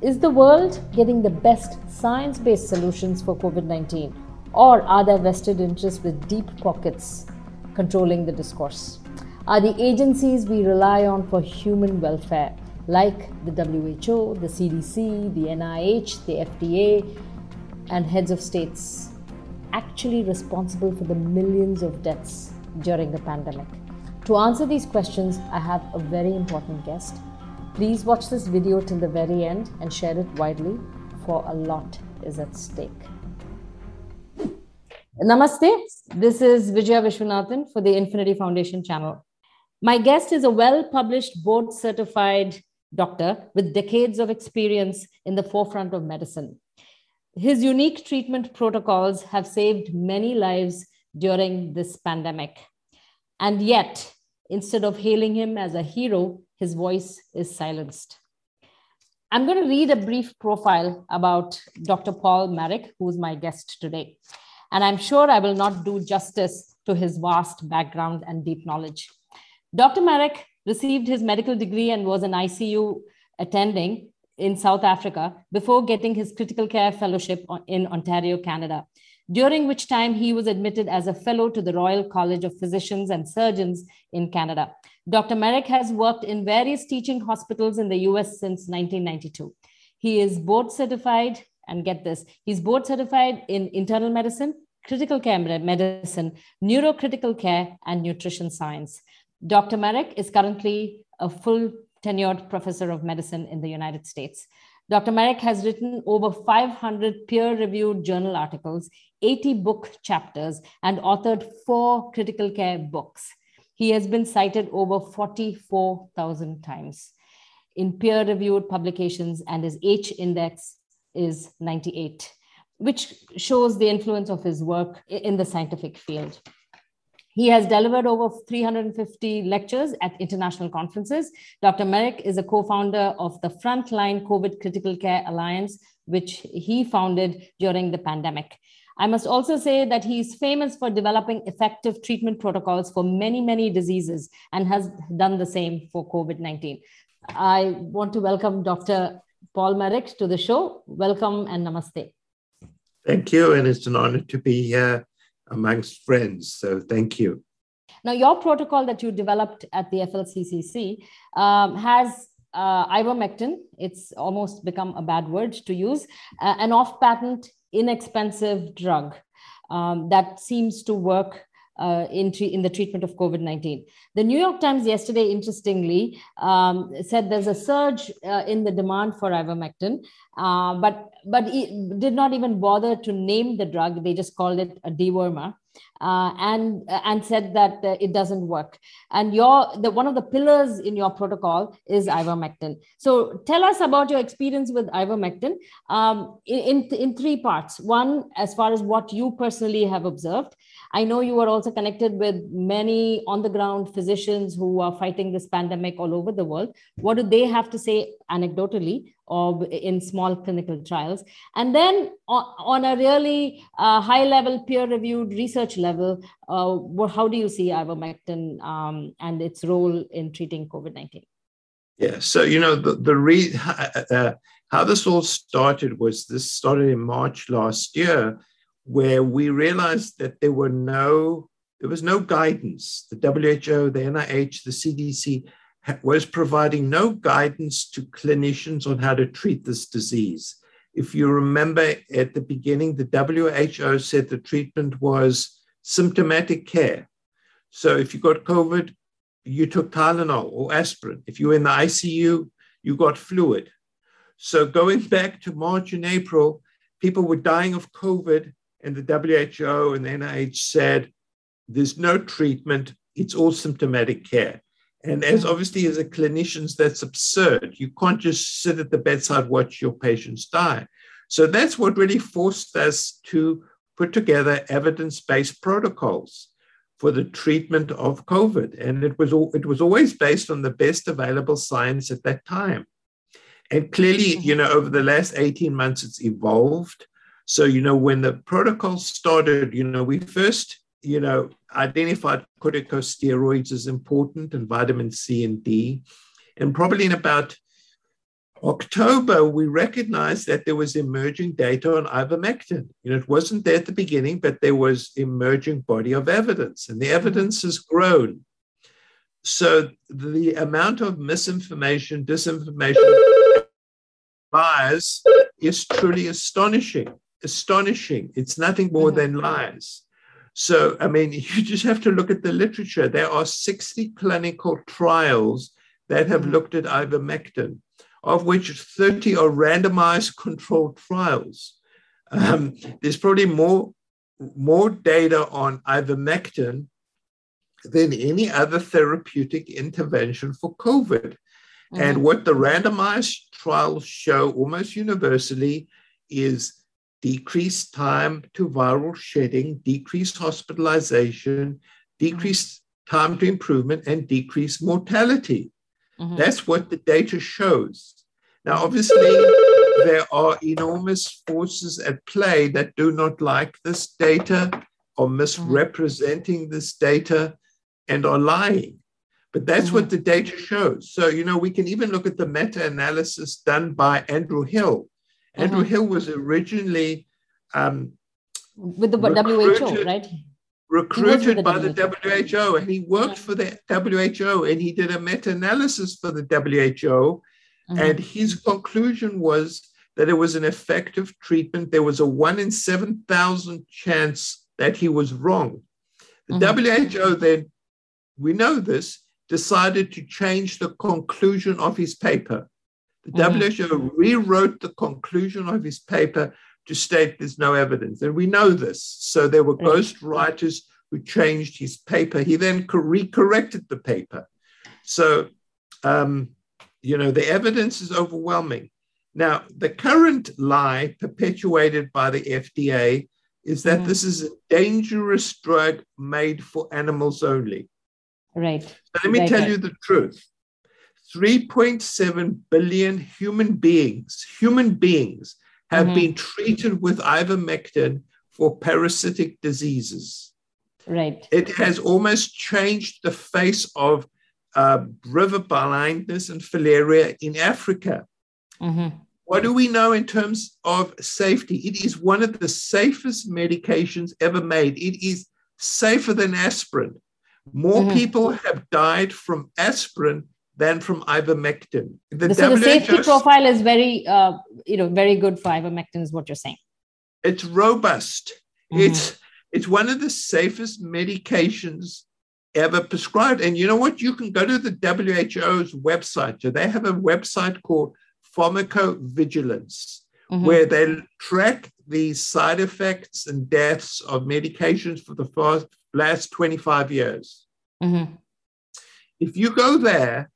Is the world getting the best science based solutions for COVID 19? Or are there vested interests with deep pockets controlling the discourse? Are the agencies we rely on for human welfare, like the WHO, the CDC, the NIH, the FDA, and heads of states, actually responsible for the millions of deaths during the pandemic? To answer these questions, I have a very important guest. Please watch this video till the very end and share it widely, for a lot is at stake. Namaste. This is Vijaya Vishwanathan for the Infinity Foundation channel. My guest is a well published, board certified doctor with decades of experience in the forefront of medicine. His unique treatment protocols have saved many lives during this pandemic. And yet, instead of hailing him as a hero, his voice is silenced. I'm going to read a brief profile about Dr. Paul Marik, who's my guest today. And I'm sure I will not do justice to his vast background and deep knowledge. Dr. Marik received his medical degree and was an ICU attending in South Africa before getting his critical care fellowship in Ontario, Canada, during which time he was admitted as a fellow to the Royal College of Physicians and Surgeons in Canada. Dr. Marik has worked in various teaching hospitals in the US since 1992. He is board certified, and get this, he's board certified in internal medicine, critical care medicine, neurocritical care, and nutrition science. Dr. Marik is currently a full tenured professor of medicine in the United States. Dr. Marik has written over 500 peer reviewed journal articles, 80 book chapters, and authored four critical care books. He has been cited over 44,000 times in peer reviewed publications, and his H index is 98, which shows the influence of his work in the scientific field. He has delivered over 350 lectures at international conferences. Dr. Marik is a co founder of the Frontline COVID Critical Care Alliance, which he founded during the pandemic. I must also say that he's famous for developing effective treatment protocols for many, many diseases and has done the same for COVID 19. I want to welcome Dr. Paul Marik to the show. Welcome and namaste. Thank you. And it's an honor to be here amongst friends. So thank you. Now, your protocol that you developed at the FLCCC um, has uh, ivermectin. It's almost become a bad word to use, uh, an off patent, inexpensive drug um, that seems to work uh, in, in the treatment of COVID 19. The New York Times yesterday, interestingly, um, said there's a surge uh, in the demand for ivermectin, uh, but, but did not even bother to name the drug. They just called it a dewormer. Uh, and and said that uh, it doesn't work. And your the one of the pillars in your protocol is ivermectin. So tell us about your experience with ivermectin um, in, in in three parts. One, as far as what you personally have observed, I know you are also connected with many on the ground physicians who are fighting this pandemic all over the world. What do they have to say anecdotally or in small clinical trials? And then on, a really uh, high level, peer reviewed research level, uh, how do you see ivermectin um, and its role in treating COVID 19? Yeah, so you know the the re- uh, how this all started was this started in March last year where we realized that there were no there was no guidance. The WHO, the NIH, the CDC was providing no guidance to clinicians on how to treat this disease. If you remember at the beginning, the WHO said the treatment was symptomatic care. So if you got COVID, you took Tylenol or aspirin. If you were in the ICU, you got fluid. So going back to March and April, people were dying of COVID and the WHO and the NIH said there's no treatment, it's all symptomatic care. And as mm. obviously as a clinician, that's absurd. You can't just sit at the bedside, watch your patients die. So that's what really forced us to put together evidence-based protocols for the treatment of COVID. And it was, all, it was always based on the best available science at that time. And clearly, you know, over the last 18 months, it's evolved. So, you know, when the protocol started, you know, we first, you know, identified corticosteroids as important and vitamin C and D. And probably in about October, we recognized that there was emerging data on ivermectin. You know, it wasn't there at the beginning, but there was emerging body of evidence, and the mm-hmm. evidence has grown. So the amount of misinformation, disinformation, lies is truly astonishing. Astonishing. It's nothing more than lies. So, I mean, you just have to look at the literature. There are 60 clinical trials that have looked at ivermectin of which 30 are randomized controlled trials. Um, there's probably more, more data on ivermectin than any other therapeutic intervention for COVID. Mm-hmm. And what the randomized trials show almost universally is decreased time to viral shedding, decreased hospitalization, decreased time to improvement, and decreased mortality. Mm-hmm. That's what the data shows. Now, obviously, there are enormous forces at play that do not like this data or misrepresenting mm-hmm. this data and are lying. But that's mm-hmm. what the data shows. So, you know, we can even look at the meta analysis done by Andrew Hill. Andrew mm-hmm. Hill was originally um, with the WHO, right? recruited by the WHO and he worked for the WHO and he did a meta-analysis for the WHO mm-hmm. and his conclusion was that it was an effective treatment there was a 1 in 7000 chance that he was wrong the mm-hmm. WHO then we know this decided to change the conclusion of his paper the mm-hmm. WHO rewrote the conclusion of his paper to state there's no evidence. And we know this. So there were ghost writers who changed his paper. He then recorrected the paper. So, um, you know, the evidence is overwhelming. Now, the current lie perpetuated by the FDA is that mm. this is a dangerous drug made for animals only. Right. So let me right, tell you the truth. 3.7 billion human beings, human beings have mm-hmm. been treated with ivermectin for parasitic diseases. Right. It has almost changed the face of uh, river blindness and filaria in Africa. Mm-hmm. What do we know in terms of safety? It is one of the safest medications ever made. It is safer than aspirin. More mm-hmm. people have died from aspirin than from ivermectin. The so the safety profile is very, uh, you know, very good for ivermectin, is what you're saying. It's robust. Mm-hmm. It's it's one of the safest medications ever prescribed. And you know what? You can go to the WHO's website. So they have a website called Pharmacovigilance, mm-hmm. where they track the side effects and deaths of medications for the first, last 25 years. Mm-hmm. If you go there,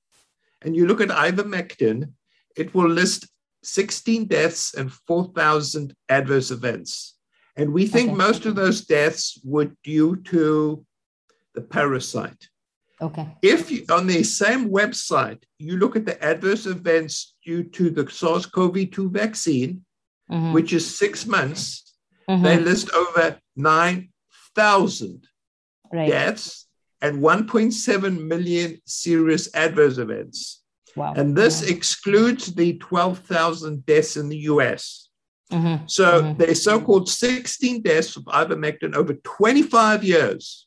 and you look at ivermectin, it will list 16 deaths and 4,000 adverse events. And we think okay. most of those deaths were due to the parasite. Okay. If you, on the same website you look at the adverse events due to the SARS CoV 2 vaccine, mm-hmm. which is six months, mm-hmm. they list over 9,000 right. deaths and 1.7 million serious adverse events. Wow. And this yeah. excludes the 12,000 deaths in the US. Mm-hmm. So mm-hmm. there's so-called 16 deaths of ivermectin over 25 years.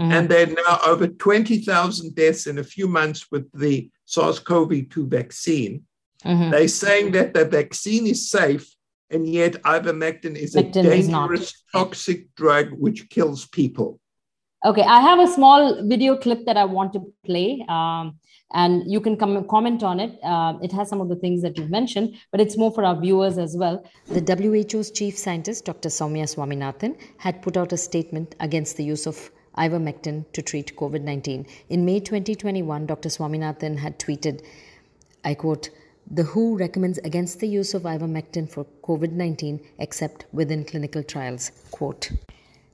Mm-hmm. And then now over 20,000 deaths in a few months with the SARS-CoV-2 vaccine. Mm-hmm. They're saying that the vaccine is safe, and yet ivermectin is a dangerous, is toxic drug which kills people. Okay, I have a small video clip that I want to play, um, and you can come comment on it. Uh, it has some of the things that you've mentioned, but it's more for our viewers as well. The WHO's chief scientist, Dr. Soumya Swaminathan, had put out a statement against the use of ivermectin to treat COVID 19. In May 2021, Dr. Swaminathan had tweeted, I quote, the WHO recommends against the use of ivermectin for COVID 19 except within clinical trials. Quote.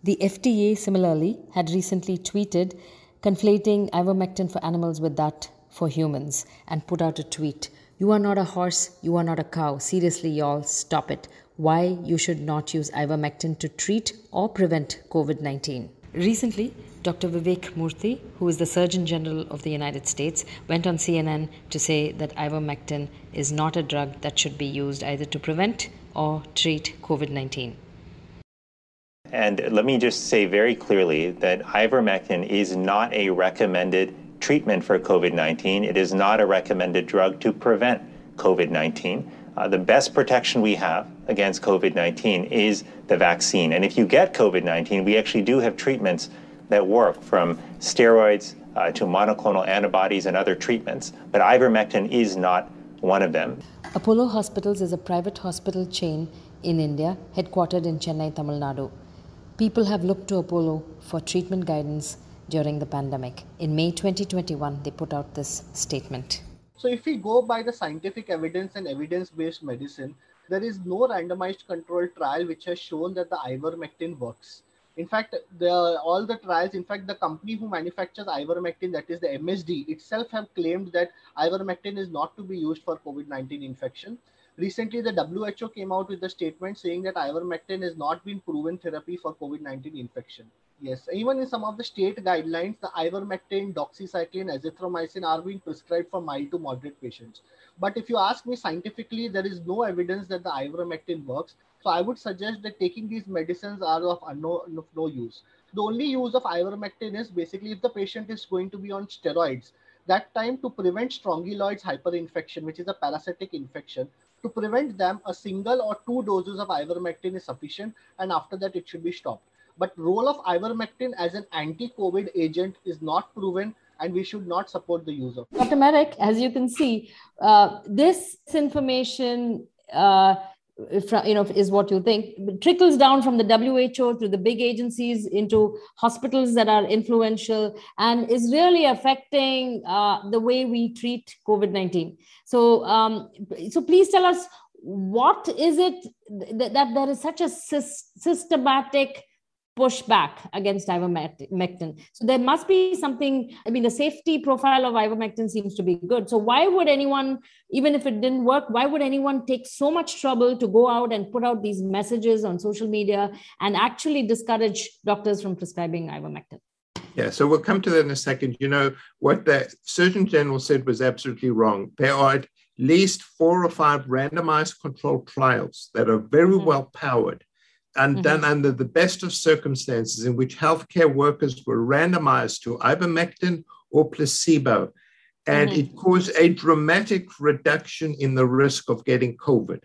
The FDA similarly had recently tweeted conflating ivermectin for animals with that for humans and put out a tweet. You are not a horse, you are not a cow. Seriously, y'all, stop it. Why you should not use ivermectin to treat or prevent COVID 19. Recently, Dr. Vivek Murthy, who is the Surgeon General of the United States, went on CNN to say that ivermectin is not a drug that should be used either to prevent or treat COVID 19. And let me just say very clearly that ivermectin is not a recommended treatment for COVID 19. It is not a recommended drug to prevent COVID 19. Uh, the best protection we have against COVID 19 is the vaccine. And if you get COVID 19, we actually do have treatments that work from steroids uh, to monoclonal antibodies and other treatments. But ivermectin is not one of them. Apollo Hospitals is a private hospital chain in India, headquartered in Chennai, Tamil Nadu. People have looked to Apollo for treatment guidance during the pandemic. In May 2021, they put out this statement. So, if we go by the scientific evidence and evidence based medicine, there is no randomized controlled trial which has shown that the ivermectin works. In fact, the, all the trials, in fact, the company who manufactures ivermectin, that is the MSD, itself have claimed that ivermectin is not to be used for COVID-19 infection. Recently, the WHO came out with a statement saying that ivermectin has not been proven therapy for COVID-19 infection. Yes, even in some of the state guidelines, the ivermectin, doxycycline, azithromycin are being prescribed for mild to moderate patients. But if you ask me scientifically, there is no evidence that the ivermectin works. So I would suggest that taking these medicines are of no, no use. The only use of ivermectin is basically if the patient is going to be on steroids, that time to prevent Strongyloides hyperinfection, which is a parasitic infection, to prevent them, a single or two doses of ivermectin is sufficient, and after that it should be stopped. But role of ivermectin as an anti-COVID agent is not proven and we should not support the use of. Dr. Marik, as you can see, uh, this information uh, you know is what you think it trickles down from the WHO to the big agencies into hospitals that are influential and is really affecting uh, the way we treat COVID-19. So um, so please tell us what is it that, that there is such a systematic pushback against ivermectin. So there must be something. I mean, the safety profile of ivermectin seems to be good. So why would anyone, even if it didn't work, why would anyone take so much trouble to go out and put out these messages on social media and actually discourage doctors from prescribing ivermectin? Yeah, so we'll come to that in a second. You know, what the Surgeon General said was absolutely wrong. There are at least four or five randomized controlled trials that are very mm-hmm. well powered and mm-hmm. done under the best of circumstances in which healthcare workers were randomized to ivermectin or placebo. And mm-hmm. it caused a dramatic reduction in the risk of getting COVID.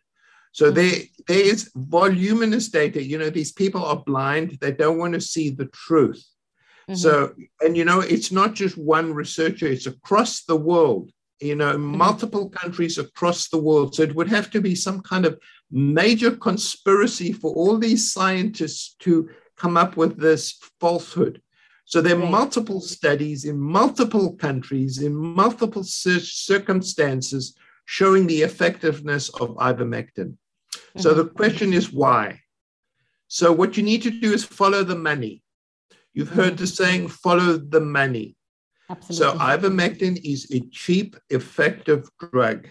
So mm-hmm. there, there is voluminous data. You know, these people are blind, they don't want to see the truth. Mm-hmm. So, and you know, it's not just one researcher, it's across the world you know, mm-hmm. multiple countries across the world. So it would have to be some kind of major conspiracy for all these scientists to come up with this falsehood. So there are right. multiple studies in multiple countries, in multiple circumstances, showing the effectiveness of ivermectin. Mm-hmm. So the question is why? So what you need to do is follow the money. You've heard mm-hmm. the saying, follow the money. Absolutely. So ivermectin is a cheap, effective drug.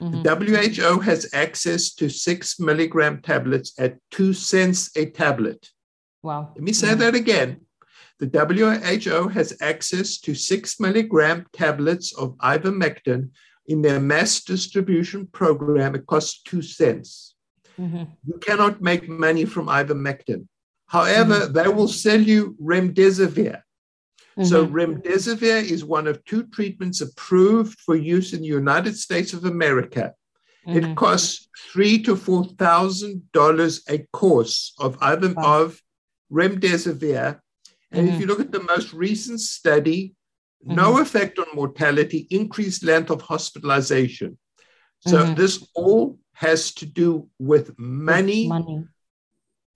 Mm-hmm. The WHO has access to six milligram tablets at two cents a tablet. Wow. Let me say yeah. that again. The WHO has access to six milligram tablets of ivermectin in their mass distribution program. It costs two cents. Mm-hmm. You cannot make money from ivermectin. However, mm-hmm. they will sell you remdesivir. Mm-hmm. So remdesivir is one of two treatments approved for use in the United States of America. Mm-hmm. It costs three to four thousand dollars a course of either wow. of remdesivir. And mm-hmm. if you look at the most recent study, no mm-hmm. effect on mortality, increased length of hospitalization. So mm-hmm. this all has to do with money. money.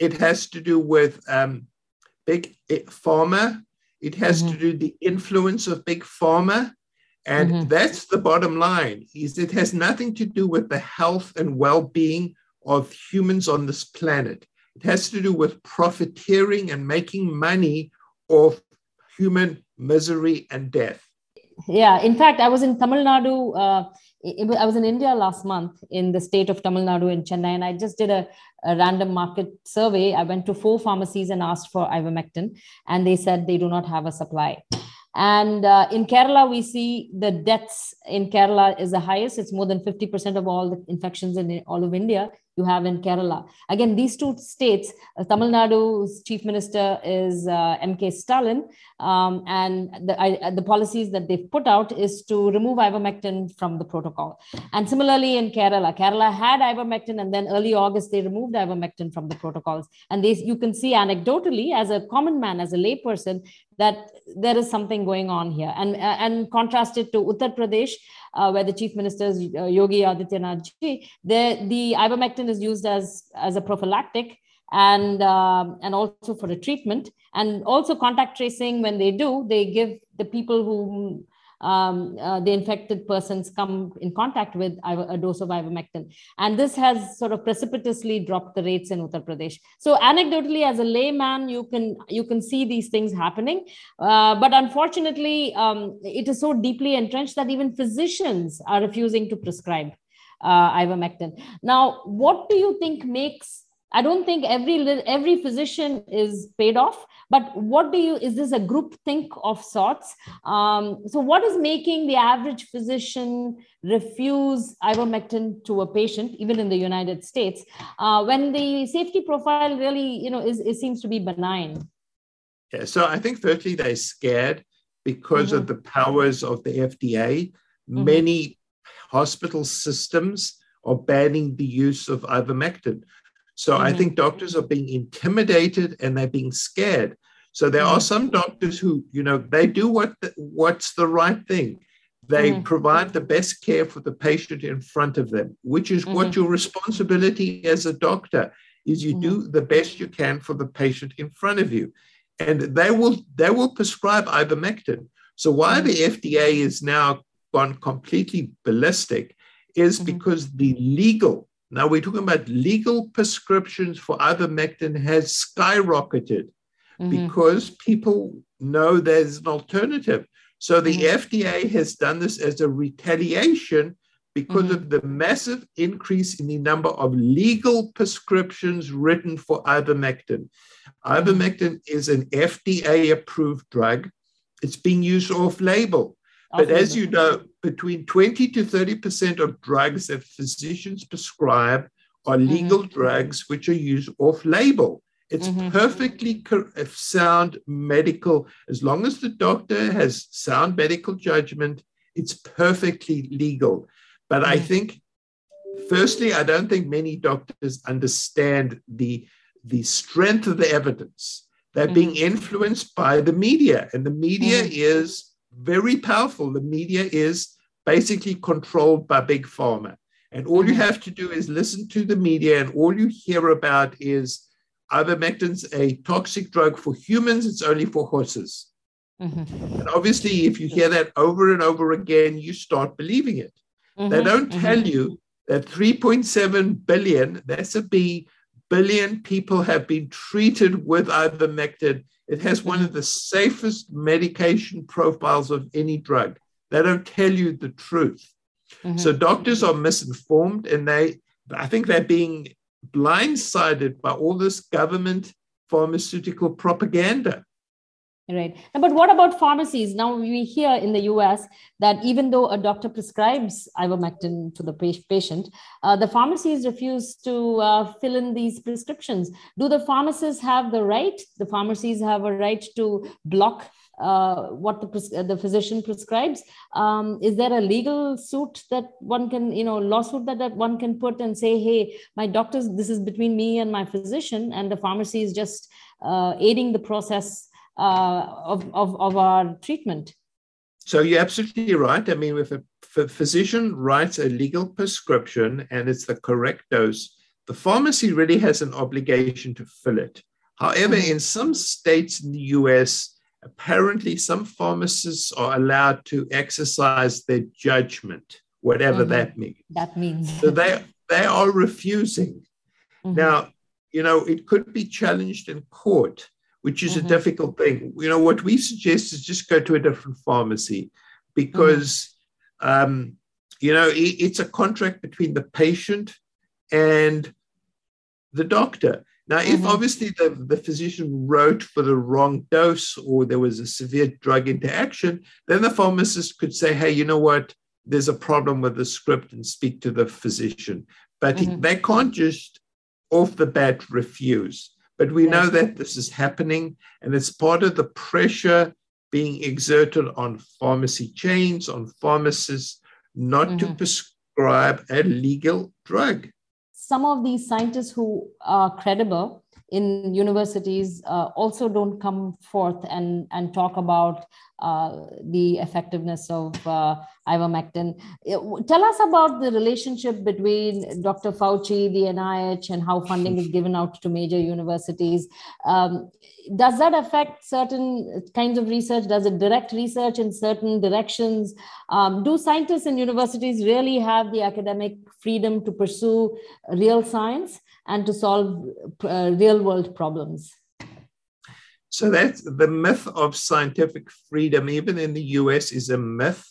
It has to do with um, big pharma it has mm-hmm. to do the influence of big pharma. And mm-hmm. that's the bottom line is it has nothing to do with the health and well-being of humans on this planet. It has to do with profiteering and making money off human misery and death. Yeah, in fact, I was in Tamil Nadu uh, it, I was in India last month in the state of Tamil Nadu in Chennai, and I just did a, a random market survey. I went to four pharmacies and asked for ivermectin, and they said they do not have a supply. And uh, in Kerala, we see the deaths in Kerala is the highest. It's more than 50% of all the infections in all of India you have in Kerala. Again, these two states, uh, Tamil Nadu's chief minister is uh, MK Stalin, um, and the, I, the policies that they've put out is to remove ivermectin from the protocol. And similarly in Kerala, Kerala had ivermectin, and then early August they removed ivermectin from the protocols. And they, you can see anecdotally, as a common man, as a layperson, that there is something going on here. And, uh, and contrasted to Uttar Pradesh, uh, where the chief minister is uh, Yogi Adityanath ji, the, the ivermectin is used as, as a prophylactic and um, and also for a treatment and also contact tracing when they do they give the people who um, uh, the infected persons come in contact with a dose of ivermectin. And this has sort of precipitously dropped the rates in Uttar Pradesh. So anecdotally, as a layman, you can you can see these things happening. Uh, but unfortunately, um, it is so deeply entrenched that even physicians are refusing to prescribe uh, ivermectin. Now, what do you think makes I don't think every every physician is paid off, but what do you is this a group think of sorts? Um, so, what is making the average physician refuse ivermectin to a patient, even in the United States, uh, when the safety profile really, you know, is it seems to be benign? Yeah, so I think firstly they're scared because mm-hmm. of the powers of the FDA. Mm-hmm. Many hospital systems are banning the use of ivermectin so mm-hmm. I think doctors are being intimidated and they're being scared. So there mm-hmm. are some doctors who, you know, they do what the, what's the right thing. They mm-hmm. provide the best care for the patient in front of them, which is what mm-hmm. your responsibility as a doctor is. You do mm-hmm. the best you can for the patient in front of you, and they will they will prescribe ivermectin. So why the mm-hmm. FDA is now gone completely ballistic is because the legal now we're talking about legal prescriptions for ivermectin has skyrocketed mm-hmm. because people know there's an alternative. So the mm-hmm. FDA has done this as a retaliation because mm-hmm. of the massive increase in the number of legal prescriptions written for ivermectin. Mm-hmm. Ivermectin is an FDA approved drug. It's being used off label. But as you know, between 20 to 30% of drugs that physicians prescribe are legal mm-hmm. drugs which are used off label. It's mm-hmm. perfectly sound medical. As long as the doctor has sound medical judgment, it's perfectly legal. But mm-hmm. I think, firstly, I don't think many doctors understand the, the strength of the evidence. They're being mm-hmm. influenced by the media, and the media mm-hmm. is very powerful. The media is basically controlled by big pharma. And all you mm-hmm. have to do is listen to the media, and all you hear about is ivermectin's a toxic drug for humans, it's only for horses. Mm-hmm. And obviously, if you hear that over and over again, you start believing it. Mm-hmm. They don't mm-hmm. tell you that 3.7 billion, that's a B, billion people have been treated with ivermectin it has one of the safest medication profiles of any drug. They don't tell you the truth. Mm-hmm. So doctors are misinformed and they, I think they're being blindsided by all this government pharmaceutical propaganda. Right. But what about pharmacies? Now we hear in the US that even though a doctor prescribes ivermectin to the patient, uh, the pharmacies refuse to uh, fill in these prescriptions. Do the pharmacists have the right? The pharmacies have a right to block uh, what the, the physician prescribes. Um, is there a legal suit that one can, you know, lawsuit that, that one can put and say, hey, my doctors, this is between me and my physician, and the pharmacy is just uh, aiding the process of, of, of our treatment. So you're absolutely right. I mean, if a physician writes a legal prescription and it's the correct dose, the pharmacy really has an obligation to fill it. However, mm-hmm. in some states in the US, apparently some pharmacists are allowed to exercise their judgment, whatever mm-hmm. that means. That means. so they, they are refusing. Mm-hmm. Now, you know, it could be challenged in court which is mm-hmm. a difficult thing. You know, what we suggest is just go to a different pharmacy because mm-hmm. um, you know, it's a contract between the patient and the doctor. Now, if mm-hmm. obviously the, the physician wrote for the wrong dose or there was a severe drug interaction, then the pharmacist could say, hey, you know what? There's a problem with the script and speak to the physician. But mm-hmm. he, they can't just off the bat refuse. But we yes. know that this is happening, and it's part of the pressure being exerted on pharmacy chains, on pharmacists, not mm-hmm. to prescribe a legal drug. Some of these scientists who are credible in universities uh, also don't come forth and, and talk about uh, the effectiveness of uh, ivermectin. Tell us about the relationship between Dr. Fauci, the NIH, and how funding is given out to major universities. Um, does that affect certain kinds of research? Does it direct research in certain directions? Um, do scientists and universities really have the academic freedom to pursue real science and to solve uh, real world problems? So that's the myth of scientific freedom, even in the US, is a myth.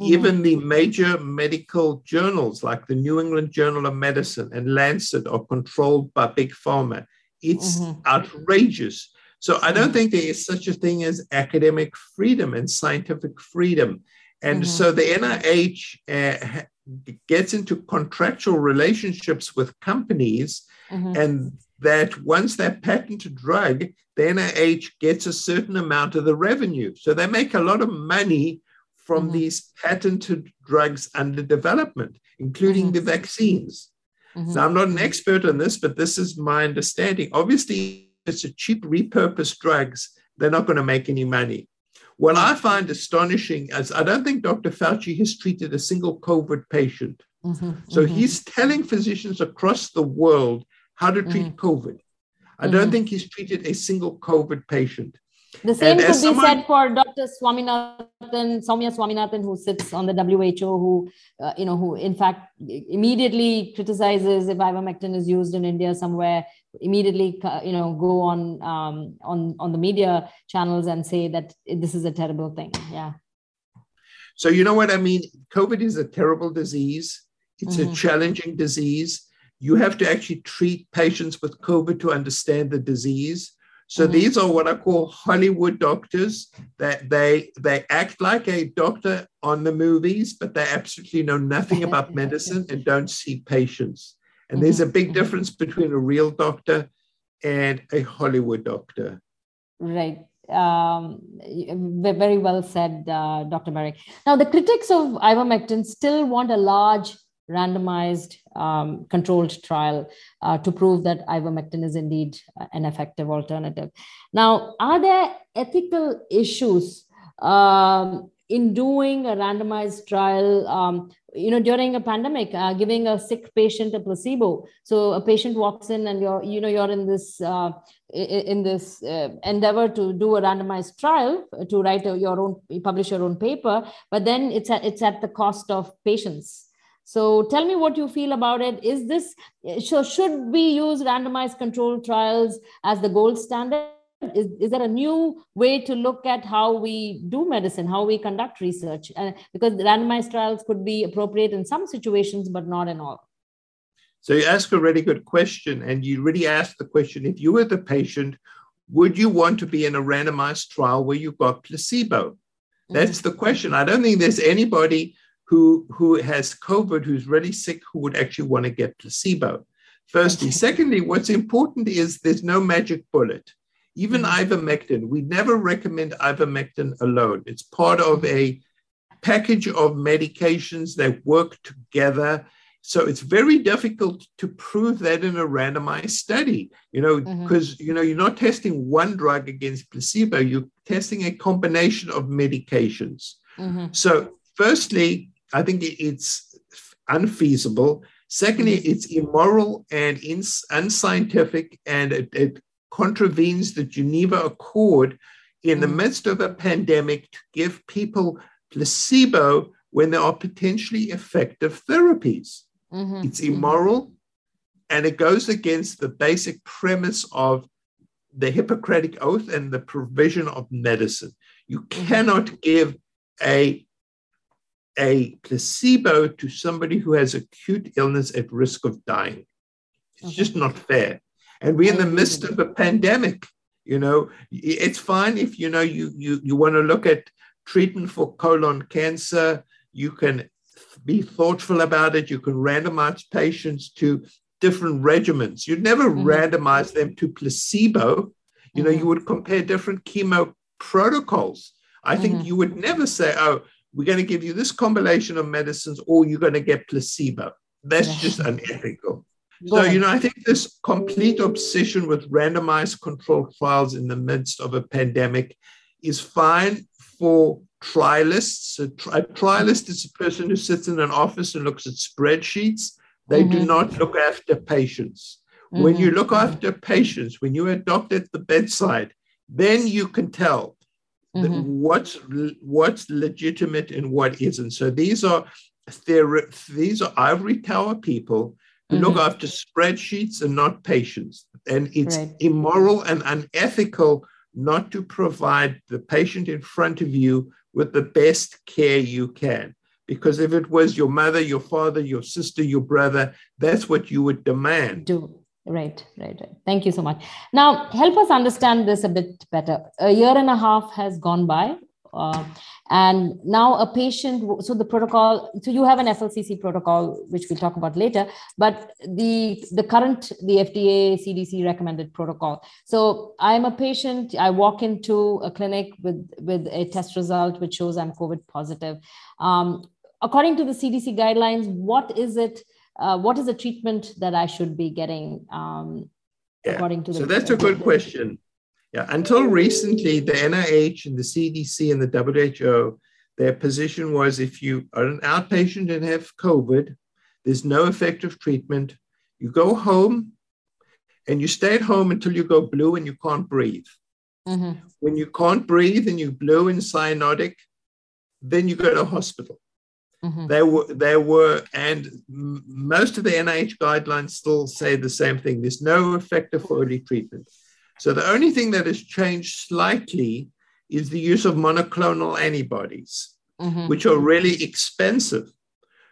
Mm-hmm. Even the major medical journals like the New England Journal of Medicine and Lancet are controlled by big pharma. It's mm-hmm. outrageous. So I don't mm-hmm. think there is such a thing as academic freedom and scientific freedom. And mm-hmm. so the NIH uh, gets into contractual relationships with companies mm-hmm. and that once they patent a drug, the NIH gets a certain amount of the revenue. So they make a lot of money from mm-hmm. these patented drugs under development, including mm-hmm. the vaccines. Mm-hmm. So I'm not an expert on this, but this is my understanding. Obviously, it's a cheap repurposed drugs. They're not going to make any money. What I find astonishing is I don't think Dr. Fauci has treated a single COVID patient. Mm-hmm, so mm-hmm. he's telling physicians across the world how to treat mm-hmm. COVID. I don't mm-hmm. think he's treated a single COVID patient. The same and could be someone, said for Dr. Swaminathan, Soumya Swaminathan, who sits on the WHO, who, uh, you know, who in fact immediately criticizes if ivermectin is used in India somewhere, immediately, uh, you know, go on um, on on the media channels and say that this is a terrible thing. Yeah. So you know what I mean? COVID is a terrible disease. It's mm-hmm. a challenging disease you have to actually treat patients with COVID to understand the disease. So mm-hmm. these are what I call Hollywood doctors. That they they act like a doctor on the movies, but they absolutely know nothing about medicine and don't see patients. And mm-hmm. there's a big mm-hmm. difference between a real doctor and a Hollywood doctor. Right. Um, very well said, uh, Dr. Marik. Now, the critics of ivermectin still want a large randomized um, controlled trial uh, to prove that ivermectin is indeed an effective alternative. Now, are there ethical issues um, in doing a randomized trial? Um, you know, during a pandemic, uh, giving a sick patient a placebo. So a patient walks in, and you're, you know, you're in this uh, in this uh, endeavor to do a randomized trial to write a, your own, publish your own paper, but then it's at, it's at the cost of patients so tell me what you feel about it. Is this so? Should we use randomized control trials as the gold standard? Is, is there a new way to look at how we do medicine, how we conduct research? Uh, because randomized trials could be appropriate in some situations, but not in all. So you ask a really good question, and you really ask the question: If you were the patient, would you want to be in a randomized trial where you got placebo? That's mm-hmm. the question. I don't think there's anybody who, who has COVID, who's really sick, who would actually want to get placebo. Firstly. Secondly, what's important is there's no magic bullet. Even mm-hmm. ivermectin, we never recommend ivermectin alone. It's part of a package of medications that work together. So it's very difficult to prove that in a randomized study, you know, because mm-hmm. you know you're not testing one drug against placebo, you're testing a combination of medications. Mm-hmm. So, firstly, I think it's unfeasible. Secondly, mm-hmm. it's immoral and ins- unscientific, and it, it, contravenes the Geneva Accord in the mm-hmm. midst of a pandemic to give people placebo when there are potentially effective therapies. Mm-hmm. It's immoral and it goes against the basic premise of the Hippocratic Oath and the provision of medicine. You mm-hmm. cannot give a a placebo to somebody who has acute illness at risk of dying. It's okay. just not fair. And we're in the midst of a pandemic. You know, it's fine if you know you you you want to look at treatment for colon cancer. You can be thoughtful about it. You can randomize patients to different regimens. You'd never mm-hmm. randomize them to placebo. You know, mm-hmm. you would compare different chemo protocols. I think mm-hmm. you would never say, oh, we're going to give you this combination of medicines or you're going to get placebo. That's just unethical. So, you know, I think this complete obsession with randomized controlled trials in the midst of a pandemic is fine for trialists. A, tri- trialist is a person who sits in an office and looks at spreadsheets. They mm-hmm. do not look after patients. Mm-hmm. When you mm-hmm. look after patients, when you're a doctor at the bedside, then you can tell mm-hmm. what's what's legitimate and what isn't. So these are these are ivory tower people mm-hmm. look after spreadsheets and not patients. And it's right. immoral and unethical not to provide the patient in front of you with the best care you can. Because if it was your mother, your father, your sister, your brother, that's what you would demand. Do. Right, right, right. Thank you so much. Now, help us understand this a bit better. A year and a half has gone by. Uh, and now a patient, so the protocol, so you have an FLCC protocol, which we'll talk about later, but the, the current, the FDA, CDC recommended protocol. So I'm a patient, I walk into a clinic with, with a test result, which shows I'm COVID positive. Um, according to the CDC guidelines, what is it, uh, what is the treatment that I should be getting um, yeah. according to the- So that's a good question. Yeah, until recently, the NIH and the CDC and the WHO, their position was if you are an outpatient and have COVID, there's no effective treatment. You go home and you stay at home until you go blue and you can't breathe. Mm-hmm. When you can't breathe and you blue and cyanotic, then you go to hospital. Mm-hmm. There were, there were, and most of the NIH guidelines still say the same thing. There's no effective early treatment. So the only thing that has changed slightly is the use of monoclonal antibodies, mm-hmm. which are really expensive.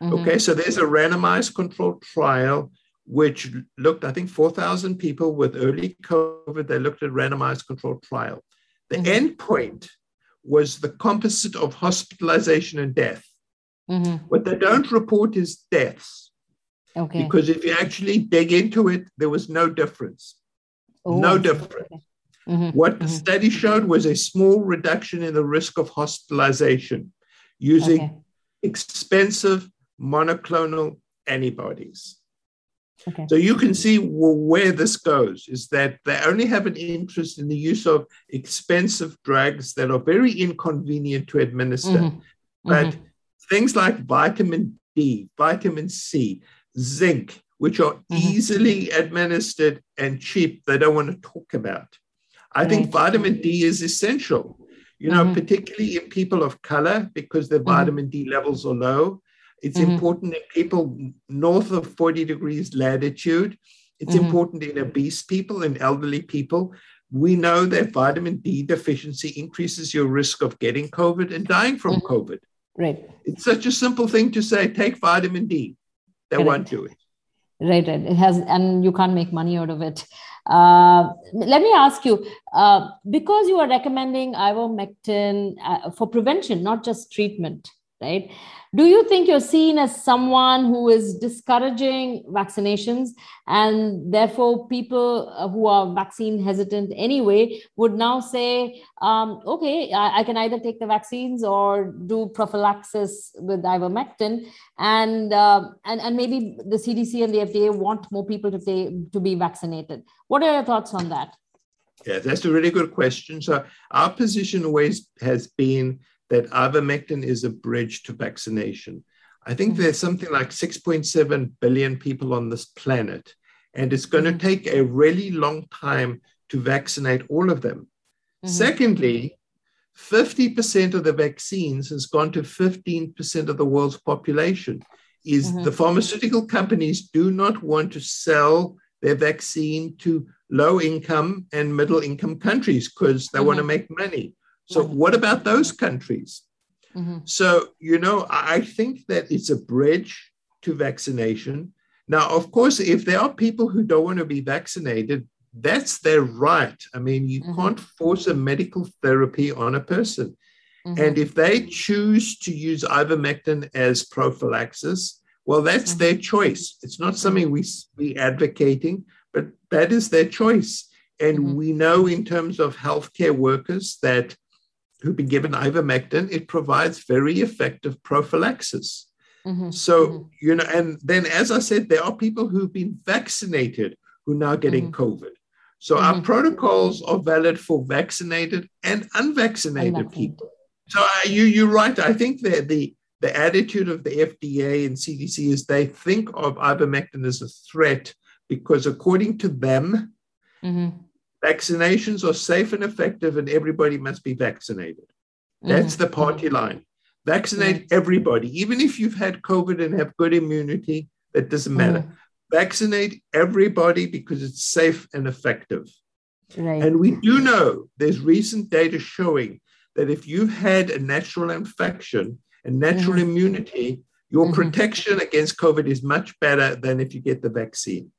Mm-hmm. Okay, so there's a randomized controlled trial which looked, I think, 4,000 people with early COVID. They looked at randomized controlled trial. The mm-hmm. end point was the composite of hospitalization and death. Mm-hmm. What they don't report is deaths. Okay. Because if you actually dig into it, there was no difference. Oh, no difference. Mm-hmm. What mm-hmm. the study showed was a small reduction in the risk of hospitalization using okay. expensive monoclonal antibodies. Okay. So you can see where this goes is that they only have an interest in the use of expensive drugs that are very inconvenient to administer. Mm-hmm. But mm-hmm. Things like vitamin D, vitamin C, zinc, which are mm-hmm. easily administered and cheap, they don't want to talk about. I right. think vitamin D is essential, you know, mm-hmm. particularly in people of color because their mm-hmm. vitamin D levels are low. It's mm-hmm. important in people north of 40 degrees latitude. It's mm-hmm. important in obese people and elderly people. We know that vitamin D deficiency increases your risk of getting COVID and dying from. COVID. Right. It's such a simple thing to say take vitamin D. They Correct. won't do it right right it has and you can't make money out of it uh, let me ask you uh, because you are recommending ivermectin uh, for prevention not just treatment right? Do you think you're seen as someone who is discouraging vaccinations and therefore people uh, who are vaccine hesitant anyway would now say um, okay I, I, can either take the vaccines or do prophylaxis with ivermectin and uh, and and maybe the cdc and the fda want more people to take to be vaccinated. What are your thoughts on that? Yeah that's a really good question. So our position always has been that ivermectin is a bridge to vaccination. I think mm-hmm. there's something like 6.7 billion people on this planet, and it's going mm-hmm. to take a really long time to vaccinate all of them. Mm-hmm. Secondly, 50% of the vaccines has gone to 15% of the world's population. Is mm-hmm. the pharmaceutical companies do not want to sell their vaccine to low income and middle income countries because they want to mm-hmm. make money. So, what about those countries? Mm-hmm. So, you know, I think that it's a bridge to vaccination. Now, of course, if there are people who don't want to be vaccinated, that's their right. I mean, you mm-hmm. can't force a medical therapy on a person. Mm-hmm. And if they choose to use ivermectin as prophylaxis, well, that's mm-hmm. their choice. It's not something we be advocating, but that is their choice. And mm-hmm. we know in terms of healthcare workers that who've been given ivermectin, it provides very effective prophylaxis. Mm-hmm. So, mm-hmm. you know, and then as I said, there are people who've been vaccinated who are now getting mm-hmm. COVID. So our mm-hmm. protocols are valid for vaccinated and unvaccinated people. So uh, you you're right. I think that the the attitude of the FDA and CDC is they think of ivermectin as a threat because according to them, mm-hmm. Vaccinations are safe and effective and everybody must be vaccinated. That's mm-hmm. the party line. Vaccinate everybody, even if you've had COVID and have good immunity, that doesn't matter. Mm-hmm. Vaccinate everybody because it's safe and effective. Right. And we do know there's recent data showing that if you've had a natural infection and natural mm-hmm. immunity, your mm-hmm. protection against COVID is much better than if you get the vaccine.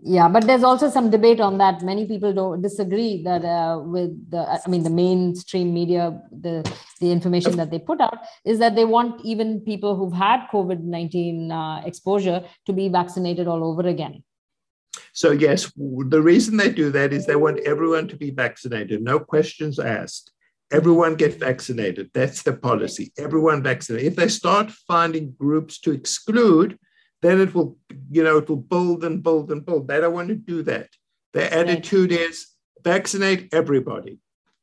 Yeah, but there's also some debate on that. Many people don't disagree that uh, with the, I mean, the mainstream media, the the information that they put out is that they want even people who've had COVID nineteen uh, exposure to be vaccinated all over again. So yes, the reason they do that is they want everyone to be vaccinated, no questions asked everyone get vaccinated. That's the policy. Everyone vaccinated. If they start finding groups to exclude, then it will, you know, it will build and build and build. They don't want to do that. Their attitude right. is vaccinate everybody.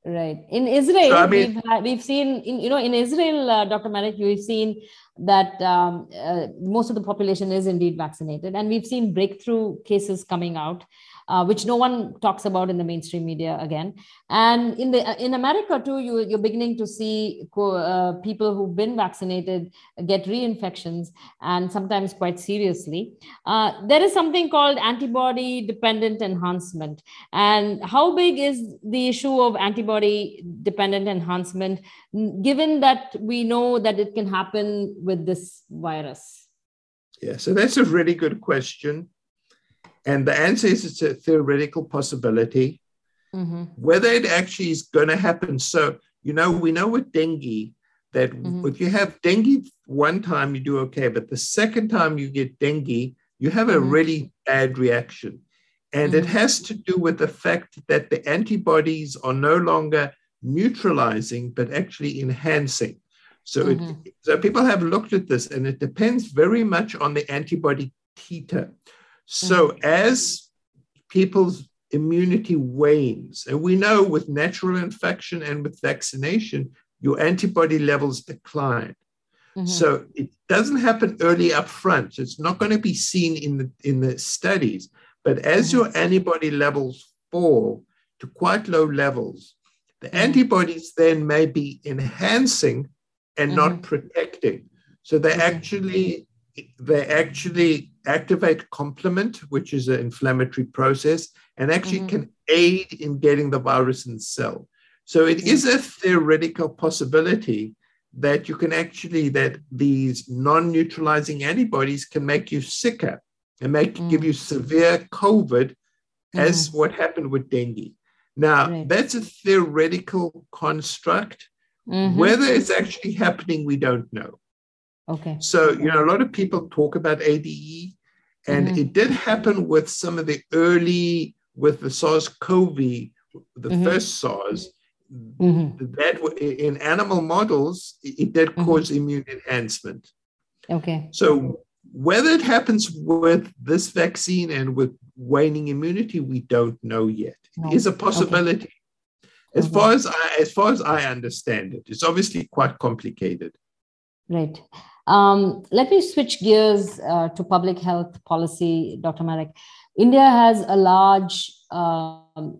Right. In Israel, so, I mean, we've, we've seen, in, you know, in Israel, uh, Dr. Marik, we've seen that um, uh, most of the population is indeed vaccinated. And we've seen breakthrough cases coming out uh, which no one talks about in the mainstream media again. And in the in America too, you you're beginning to see uh, people who've been vaccinated get reinfections and sometimes quite seriously. Uh, there is something called antibody dependent enhancement. And how big is the issue of antibody dependent enhancement, given that we know that it can happen with this virus? Yeah, so that's a really good question. And the answer is it's a theoretical possibility. Mm-hmm. Whether it actually is going to happen. So, you know, we know with dengue that mm-hmm. if you have dengue one time, you do okay. But the second time you get dengue, you have a mm-hmm. really bad reaction. And it mm-hmm. has to do with the fact that the antibodies are no longer neutralizing, but actually enhancing. So, mm-hmm. so people have looked at this, and it depends very much on the antibody titer. So mm-hmm. as people's immunity wanes, and we know with natural infection and with vaccination, your antibody levels decline. Mm-hmm. So it doesn't happen early up front. It's not going to be seen in the in the studies. But as mm-hmm. your antibody levels fall to quite low levels, the mm-hmm. antibodies then may be enhancing and not mm-hmm. protecting. So they actually they actually activate complement, which is an inflammatory process, and actually mm-hmm. can aid in getting the virus in the cell. So it is a theoretical possibility that you can actually that these non-neutralizing antibodies can make you sicker and make mm. give you severe COVID, mm. as what happened with dengue. Now right. that's a theoretical construct. Mm-hmm. Whether it's actually happening, we don't know. Okay. So, you know, a lot of people talk about ADE, and mm-hmm. it did happen with some of the early, with the SARS CoV, the mm-hmm. first SARS. Mm-hmm. That in animal models, it did mm-hmm. cause immune enhancement. Okay. So, whether it happens with this vaccine and with waning immunity, we don't know yet. No. It is a possibility. Okay. As far as I, as far as I understand it, it's obviously quite complicated. Right. Um, let me switch gears uh, to public health policy, Dr. Marik. India has a large um,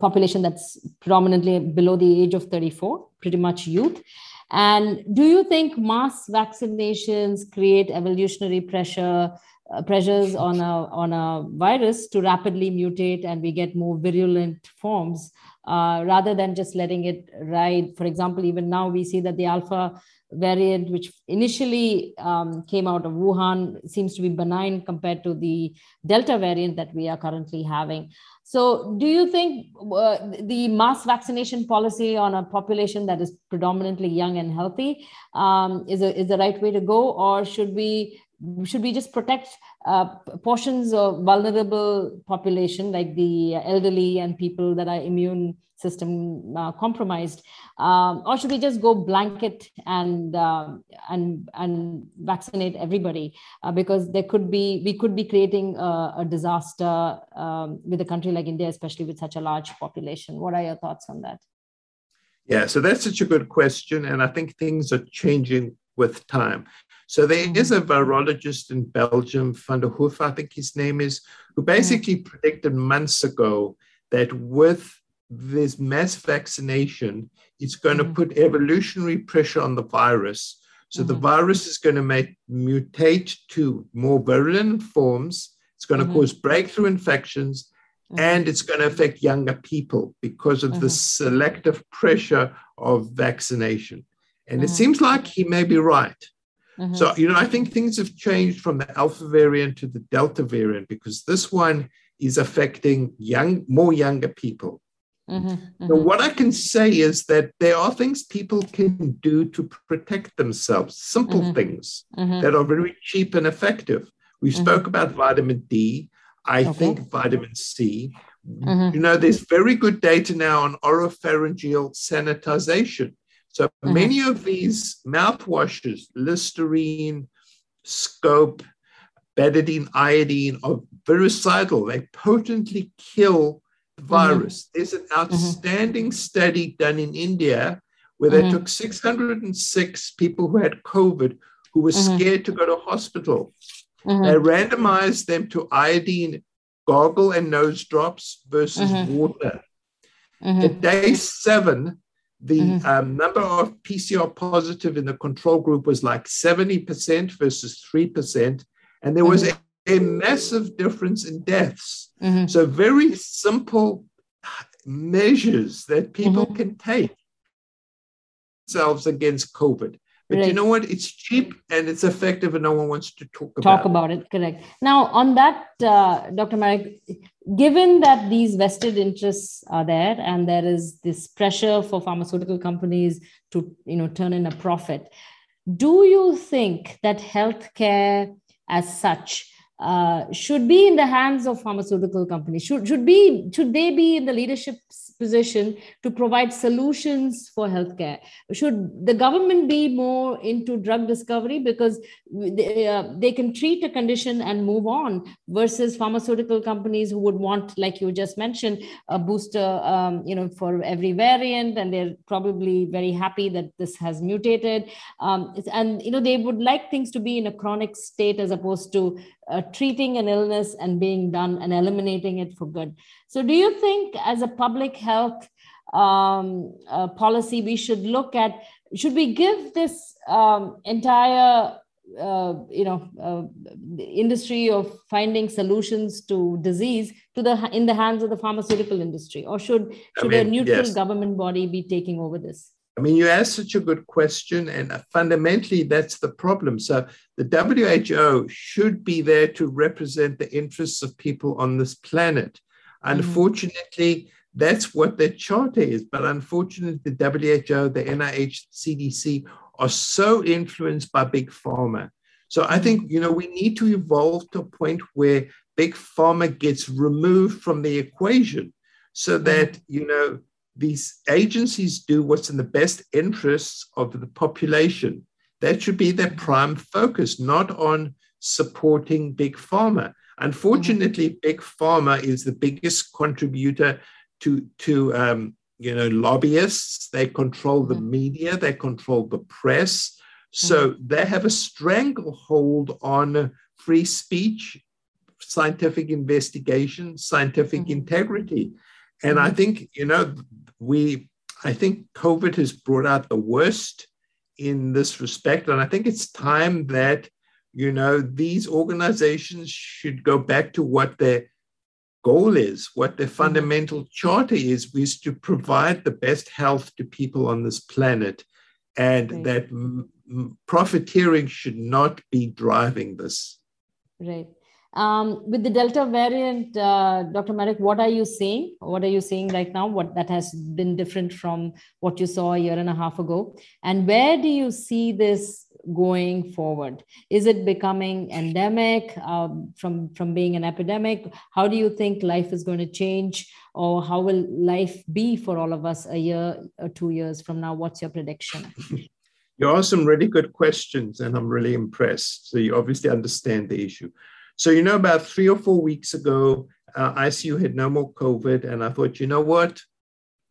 population that's predominantly below the age of 34, pretty much youth. And do you think mass vaccinations create evolutionary pressure uh, pressures on a on a virus to rapidly mutate and we get more virulent forms uh, rather than just letting it ride. For example, even now we see that the alpha variant, which initially um, came out of Wuhan, seems to be benign compared to the Delta variant that we are currently having. So, do you think uh, the mass vaccination policy on a population that is predominantly young and healthy um, is, a, is the right way to go, or should we should we just protect uh, portions of vulnerable population like the elderly and people that are immune system uh, compromised. Um, or should we just go blanket and uh, and and vaccinate everybody? Uh, because there could be we could be creating a, a disaster um, with a country like india especially with such a large population. What are your thoughts on that? Yeah so that's such a good question and i think things are changing with time so there is a virologist in Belgium, Van der Hoof, I think his name is, who basically mm. predicted months ago that with this mass vaccination, it's going mm. to put evolutionary pressure on the virus. So mm-hmm. the virus is going to make mutate to more virulent forms. It's going to mm-hmm. cause breakthrough infections, mm-hmm. and it's going to affect younger people because of the mm-hmm. selective pressure of vaccination. And it mm-hmm. seems like he may be right. Mm-hmm. So, you know, I think things have changed from the alpha variant to the delta variant because this one is affecting young, more younger people. Mm-hmm. Mm-hmm. So, what I can say is that there are things people can do to protect themselves, simple mm-hmm. things mm-hmm. that are very cheap and effective. We mm-hmm. spoke about vitamin D. I okay. think vitamin C. You know, there's very good data now on oropharyngeal sanitization. So mm-hmm. many of these mouthwashes, Listerine, Scope, betadine, iodine, are virucidal. They potently kill the mm-hmm. virus. Mm-hmm. There's an mm-hmm. outstanding mm-hmm. study done in India where they mm-hmm. took 606 people who had COVID who were scared to go to hospital. They randomized them to iodine goggle and nose drops versus water. At day seven, the mm-hmm. um, number of PCR positive in the control group was like 70% versus 3%. And there was mm-hmm. a, a, massive difference in deaths. Mm-hmm. So, very simple measures that people mm-hmm. can take themselves against COVID. But right. you know what? It's cheap and it's effective, and no one wants to talk about talk about it. Correct. Now, on that, uh, Dr. Marik, given that these vested interests are there, and there is this pressure for pharmaceutical companies to, you know, turn in a profit, do you think that healthcare, as such, uh, should be in the hands of pharmaceutical companies? Should should be should they be in the leadership position to provide solutions for healthcare? Should the government be more into drug discovery because they, uh, they can treat a condition and move on versus pharmaceutical companies who would want, like you just mentioned, a booster, um, you know, for every variant, and they're probably very happy that this has mutated, um, and you know they would like things to be in a chronic state as opposed to uh, treating an illness and being done and eliminating it for good. So, do you think, as a public health um, uh, policy, we should look at should we give this um, entire uh, you know uh, industry of finding solutions to disease to the in the hands of the pharmaceutical industry, or should should I mean, a neutral yes. government body be taking over this? I mean, you asked such a good question, and fundamentally, that's the problem. So, the WHO should be there to represent the interests of people on this planet. Mm-hmm. Unfortunately, that's what their charter is. But unfortunately, the WHO, the NIH, CDC are so influenced by big pharma. So, I think, you know, we need to evolve to a point where big pharma gets removed from the equation so mm-hmm. that, you know, these agencies do what's in the best interests of the population. That should be their prime focus, not on supporting big pharma. Unfortunately, mm-hmm. big pharma is the biggest contributor to, to um, you know, lobbyists. They control the mm-hmm. media, they control the press. So mm-hmm. they have a stranglehold on free speech, scientific investigation, scientific mm-hmm. integrity. And I mm-hmm. think, you know, we, I think COVID has brought out the worst in this respect. And I think it's time that you know, these organizations should go back to what their goal is, what their mm-hmm. fundamental charter is, is to provide the best health to people on this planet. And right. that m- profiteering should not be driving this. Right. Um, with the Delta variant, uh, Dr. Marik, what are you seeing? What are you seeing right now? What that has been different from what you saw a year and a half ago? And where do you see this going forward? Is it becoming endemic um, from, from being an epidemic? How do you think life is going to change? Or how will life be for all of us a year or two years from now? What's your prediction? You asked some really good questions, and I'm really impressed. So you obviously understand the issue. So, you know, about three or four weeks ago, uh, ICU had no more COVID. And I thought, you know what?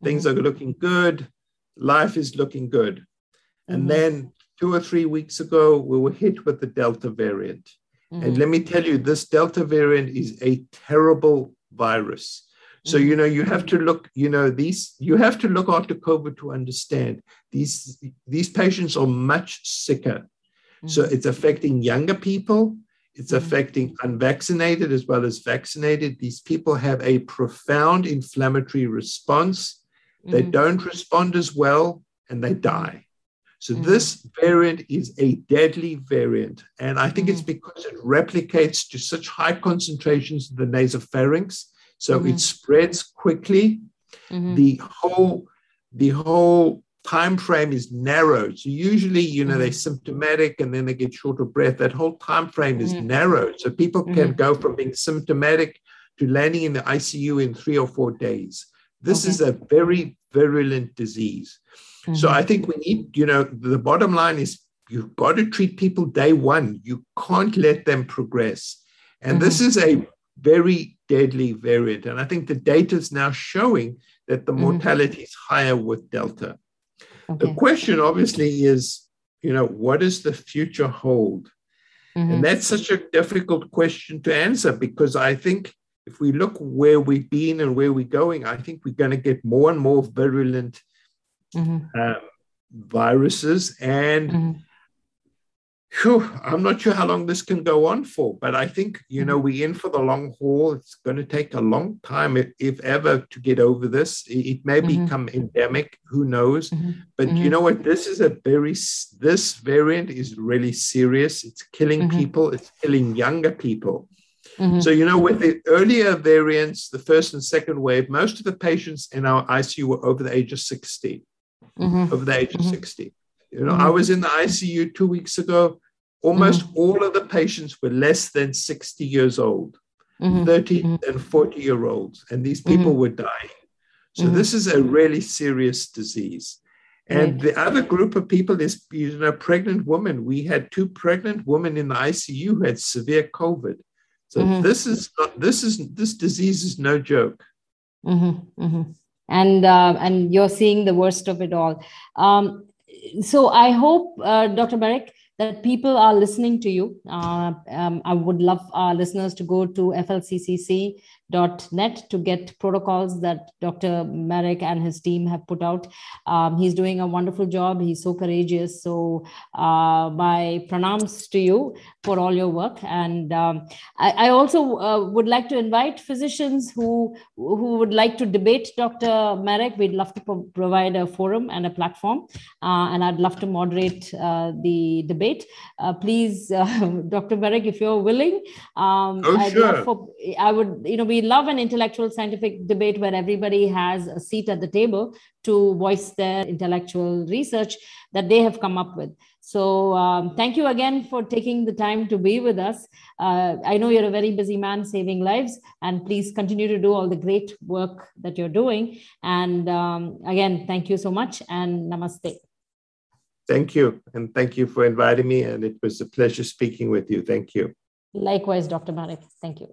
Things mm-hmm. are looking good. Life is looking good. Mm-hmm. And then two or three weeks ago, we were hit with the Delta variant. Mm-hmm. And let me tell you, this Delta variant is a terrible virus. So, you know, you have to look, you know, these, you have to look after COVID to understand these, these patients are much sicker. So mm-hmm. it's affecting younger people. It's mm-hmm. affecting unvaccinated as well as vaccinated. These people have a profound inflammatory response. They mm-hmm. don't respond as well and they die. So mm-hmm. this variant is a deadly variant. And I think mm-hmm. it's because it replicates to such high concentrations in the nasopharynx. So it mm-hmm. spreads quickly. The whole the whole time frame is narrowed. So usually, you know, mm-hmm. they're symptomatic and then they get short of breath. That whole time frame is mm-hmm. narrowed. So people mm-hmm. can go from being symptomatic to landing in the ICU in three or four days. This okay. is a very virulent disease. So mm-hmm. I think we need, you know, the bottom line is you've got to treat people day one. You can't let them progress. And this mm-hmm. is a very deadly variant. And I think the data is now showing that the mm-hmm. mortality is higher with Delta. Okay. The question obviously is, you know, what does the future hold? Mm-hmm. And that's such a difficult question to answer because I think if we look where we've been and where we're going, I think we're going to get more and more virulent mm-hmm. um, viruses. And mm-hmm whew, I'm not sure how long this can go on for, but I think, you know, mm-hmm. we're in for the long haul. It's going to take a long time, if, if ever, to get over this. It, may mm-hmm. become endemic, who knows? Mm-hmm. But you mm-hmm. know what? This is a very, this variant is really serious. It's killing mm-hmm. people, it's killing younger people. Mm-hmm. So, you know, with the earlier variants, the first and second wave, most of the patients in our ICU were over the age of 60, over the age of 60. You know, mm-hmm. I was in the ICU two weeks ago. Almost mm-hmm. all of the patients were less than 60 years old, mm-hmm. 30 mm-hmm. and 40 year olds, and these people mm-hmm. were dying. So mm-hmm. this is a really serious disease. And the other group of people is, you know, pregnant women. We had two pregnant women in the ICU who had severe COVID. So this is not, this is this disease is no joke. And uh, and you're seeing the worst of it all. Um, so I hope, uh, Dr. Marik, that people are listening to you. Uh, um, I would love our listeners to go to flccc net to get protocols that Dr. Marik and his team have put out. Um, he's doing a wonderful job. He's so courageous. So, uh, my pranams to you for all your work. And um, I, I, also uh, would like to invite physicians who who would like to debate Dr. Marik. We'd love to pro- provide a forum and a platform, uh, and I'd love to moderate uh, the debate. Uh, please, Dr. Marik, if you're willing, um, oh, I'd sure. For, I would, you know, we love an intellectual scientific debate where everybody has a seat at the table to voice their intellectual research that they have come up with. So, um, thank you again for taking the time to be with us. Uh, I know you're a very busy man saving lives, and please continue to do all the great work that you're doing. And um, again, thank you so much and namaste. Thank you. And thank you for inviting me. And it was a pleasure speaking with you. Thank you. Likewise, Dr. Marik. Thank you.